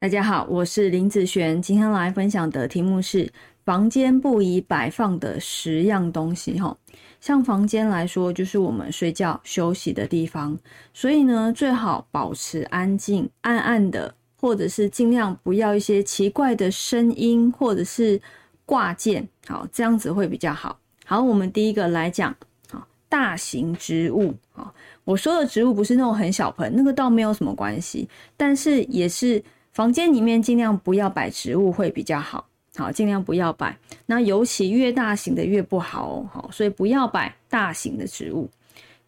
大家好，我是林子璇，今天来分享的题目是房间不宜摆放的十样东西。哈，像房间来说，就是我们睡觉休息的地方，所以呢，最好保持安静、暗暗的，或者是尽量不要一些奇怪的声音，或者是挂件，好，这样子会比较好。好，我们第一个来讲，好，大型植物，啊，我说的植物不是那种很小盆，那个倒没有什么关系，但是也是。房间里面尽量不要摆植物会比较好，好，尽量不要摆。那尤其越大型的越不好哦，好，所以不要摆大型的植物。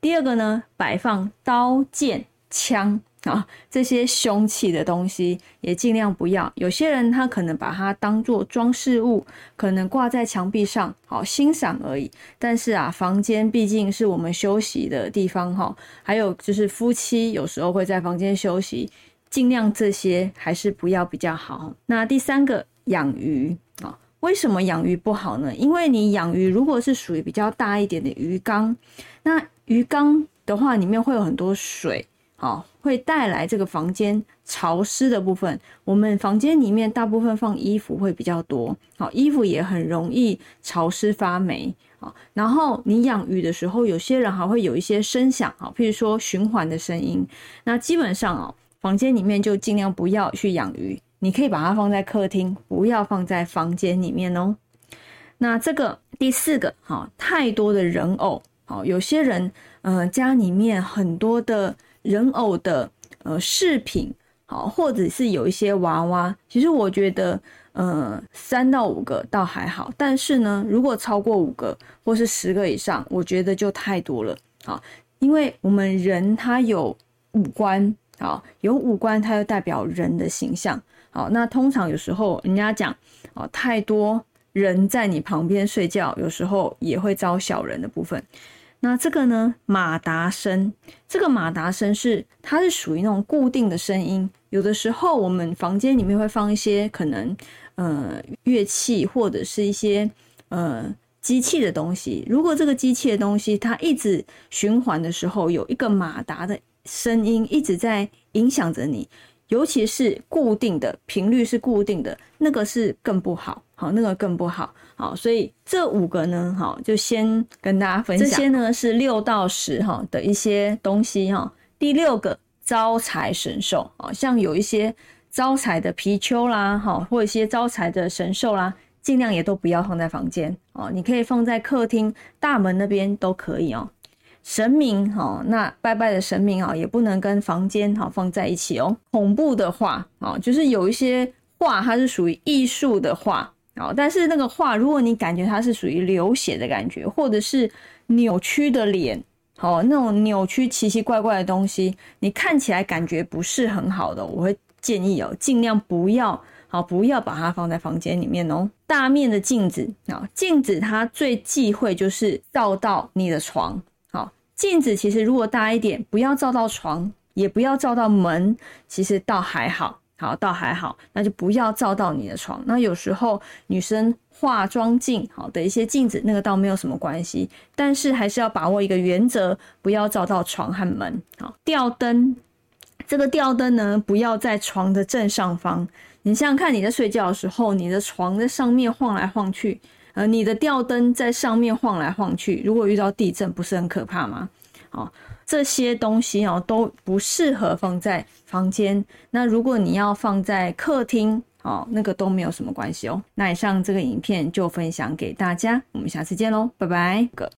第二个呢，摆放刀剑枪啊这些凶器的东西也尽量不要。有些人他可能把它当做装饰物，可能挂在墙壁上，好欣赏而已。但是啊，房间毕竟是我们休息的地方哈，还有就是夫妻有时候会在房间休息。尽量这些还是不要比较好。那第三个养鱼啊，为什么养鱼不好呢？因为你养鱼如果是属于比较大一点的鱼缸，那鱼缸的话里面会有很多水，好，会带来这个房间潮湿的部分。我们房间里面大部分放衣服会比较多，好，衣服也很容易潮湿发霉啊。然后你养鱼的时候，有些人还会有一些声响啊，譬如说循环的声音。那基本上哦。房间里面就尽量不要去养鱼，你可以把它放在客厅，不要放在房间里面哦。那这个第四个，哈，太多的人偶，好，有些人，呃，家里面很多的人偶的，呃，饰品，好，或者是有一些娃娃，其实我觉得，呃，三到五个倒还好，但是呢，如果超过五个或是十个以上，我觉得就太多了，好，因为我们人他有五官。好，有五官，它就代表人的形象。好，那通常有时候人家讲，哦，太多人在你旁边睡觉，有时候也会招小人的部分。那这个呢，马达声，这个马达声是它是属于那种固定的声音。有的时候我们房间里面会放一些可能呃乐器或者是一些呃机器的东西。如果这个机器的东西它一直循环的时候，有一个马达的。声音一直在影响着你，尤其是固定的频率是固定的，那个是更不好，好，那个更不好，好，所以这五个呢，好，就先跟大家分享。这些呢是六到十哈的一些东西哈。第六个招财神兽啊，像有一些招财的貔貅啦，哈，或一些招财的神兽啦，尽量也都不要放在房间哦，你可以放在客厅大门那边都可以哦。神明哈，那拜拜的神明啊，也不能跟房间哈放在一起哦。恐怖的画啊，就是有一些画，它是属于艺术的画啊，但是那个画，如果你感觉它是属于流血的感觉，或者是扭曲的脸，哦，那种扭曲奇奇怪怪的东西，你看起来感觉不是很好的，我会建议哦，尽量不要好，不要把它放在房间里面哦。大面的镜子啊，镜子它最忌讳就是照到你的床。镜子其实如果大一点，不要照到床，也不要照到门，其实倒还好，好倒还好，那就不要照到你的床。那有时候女生化妆镜好的一些镜子，那个倒没有什么关系，但是还是要把握一个原则，不要照到床和门。好，吊灯，这个吊灯呢，不要在床的正上方。你想想看，你在睡觉的时候，你的床在上面晃来晃去。呃，你的吊灯在上面晃来晃去，如果遇到地震，不是很可怕吗？好，这些东西哦都不适合放在房间。那如果你要放在客厅，哦，那个都没有什么关系哦。那以上这个影片就分享给大家，我们下次见喽，拜拜。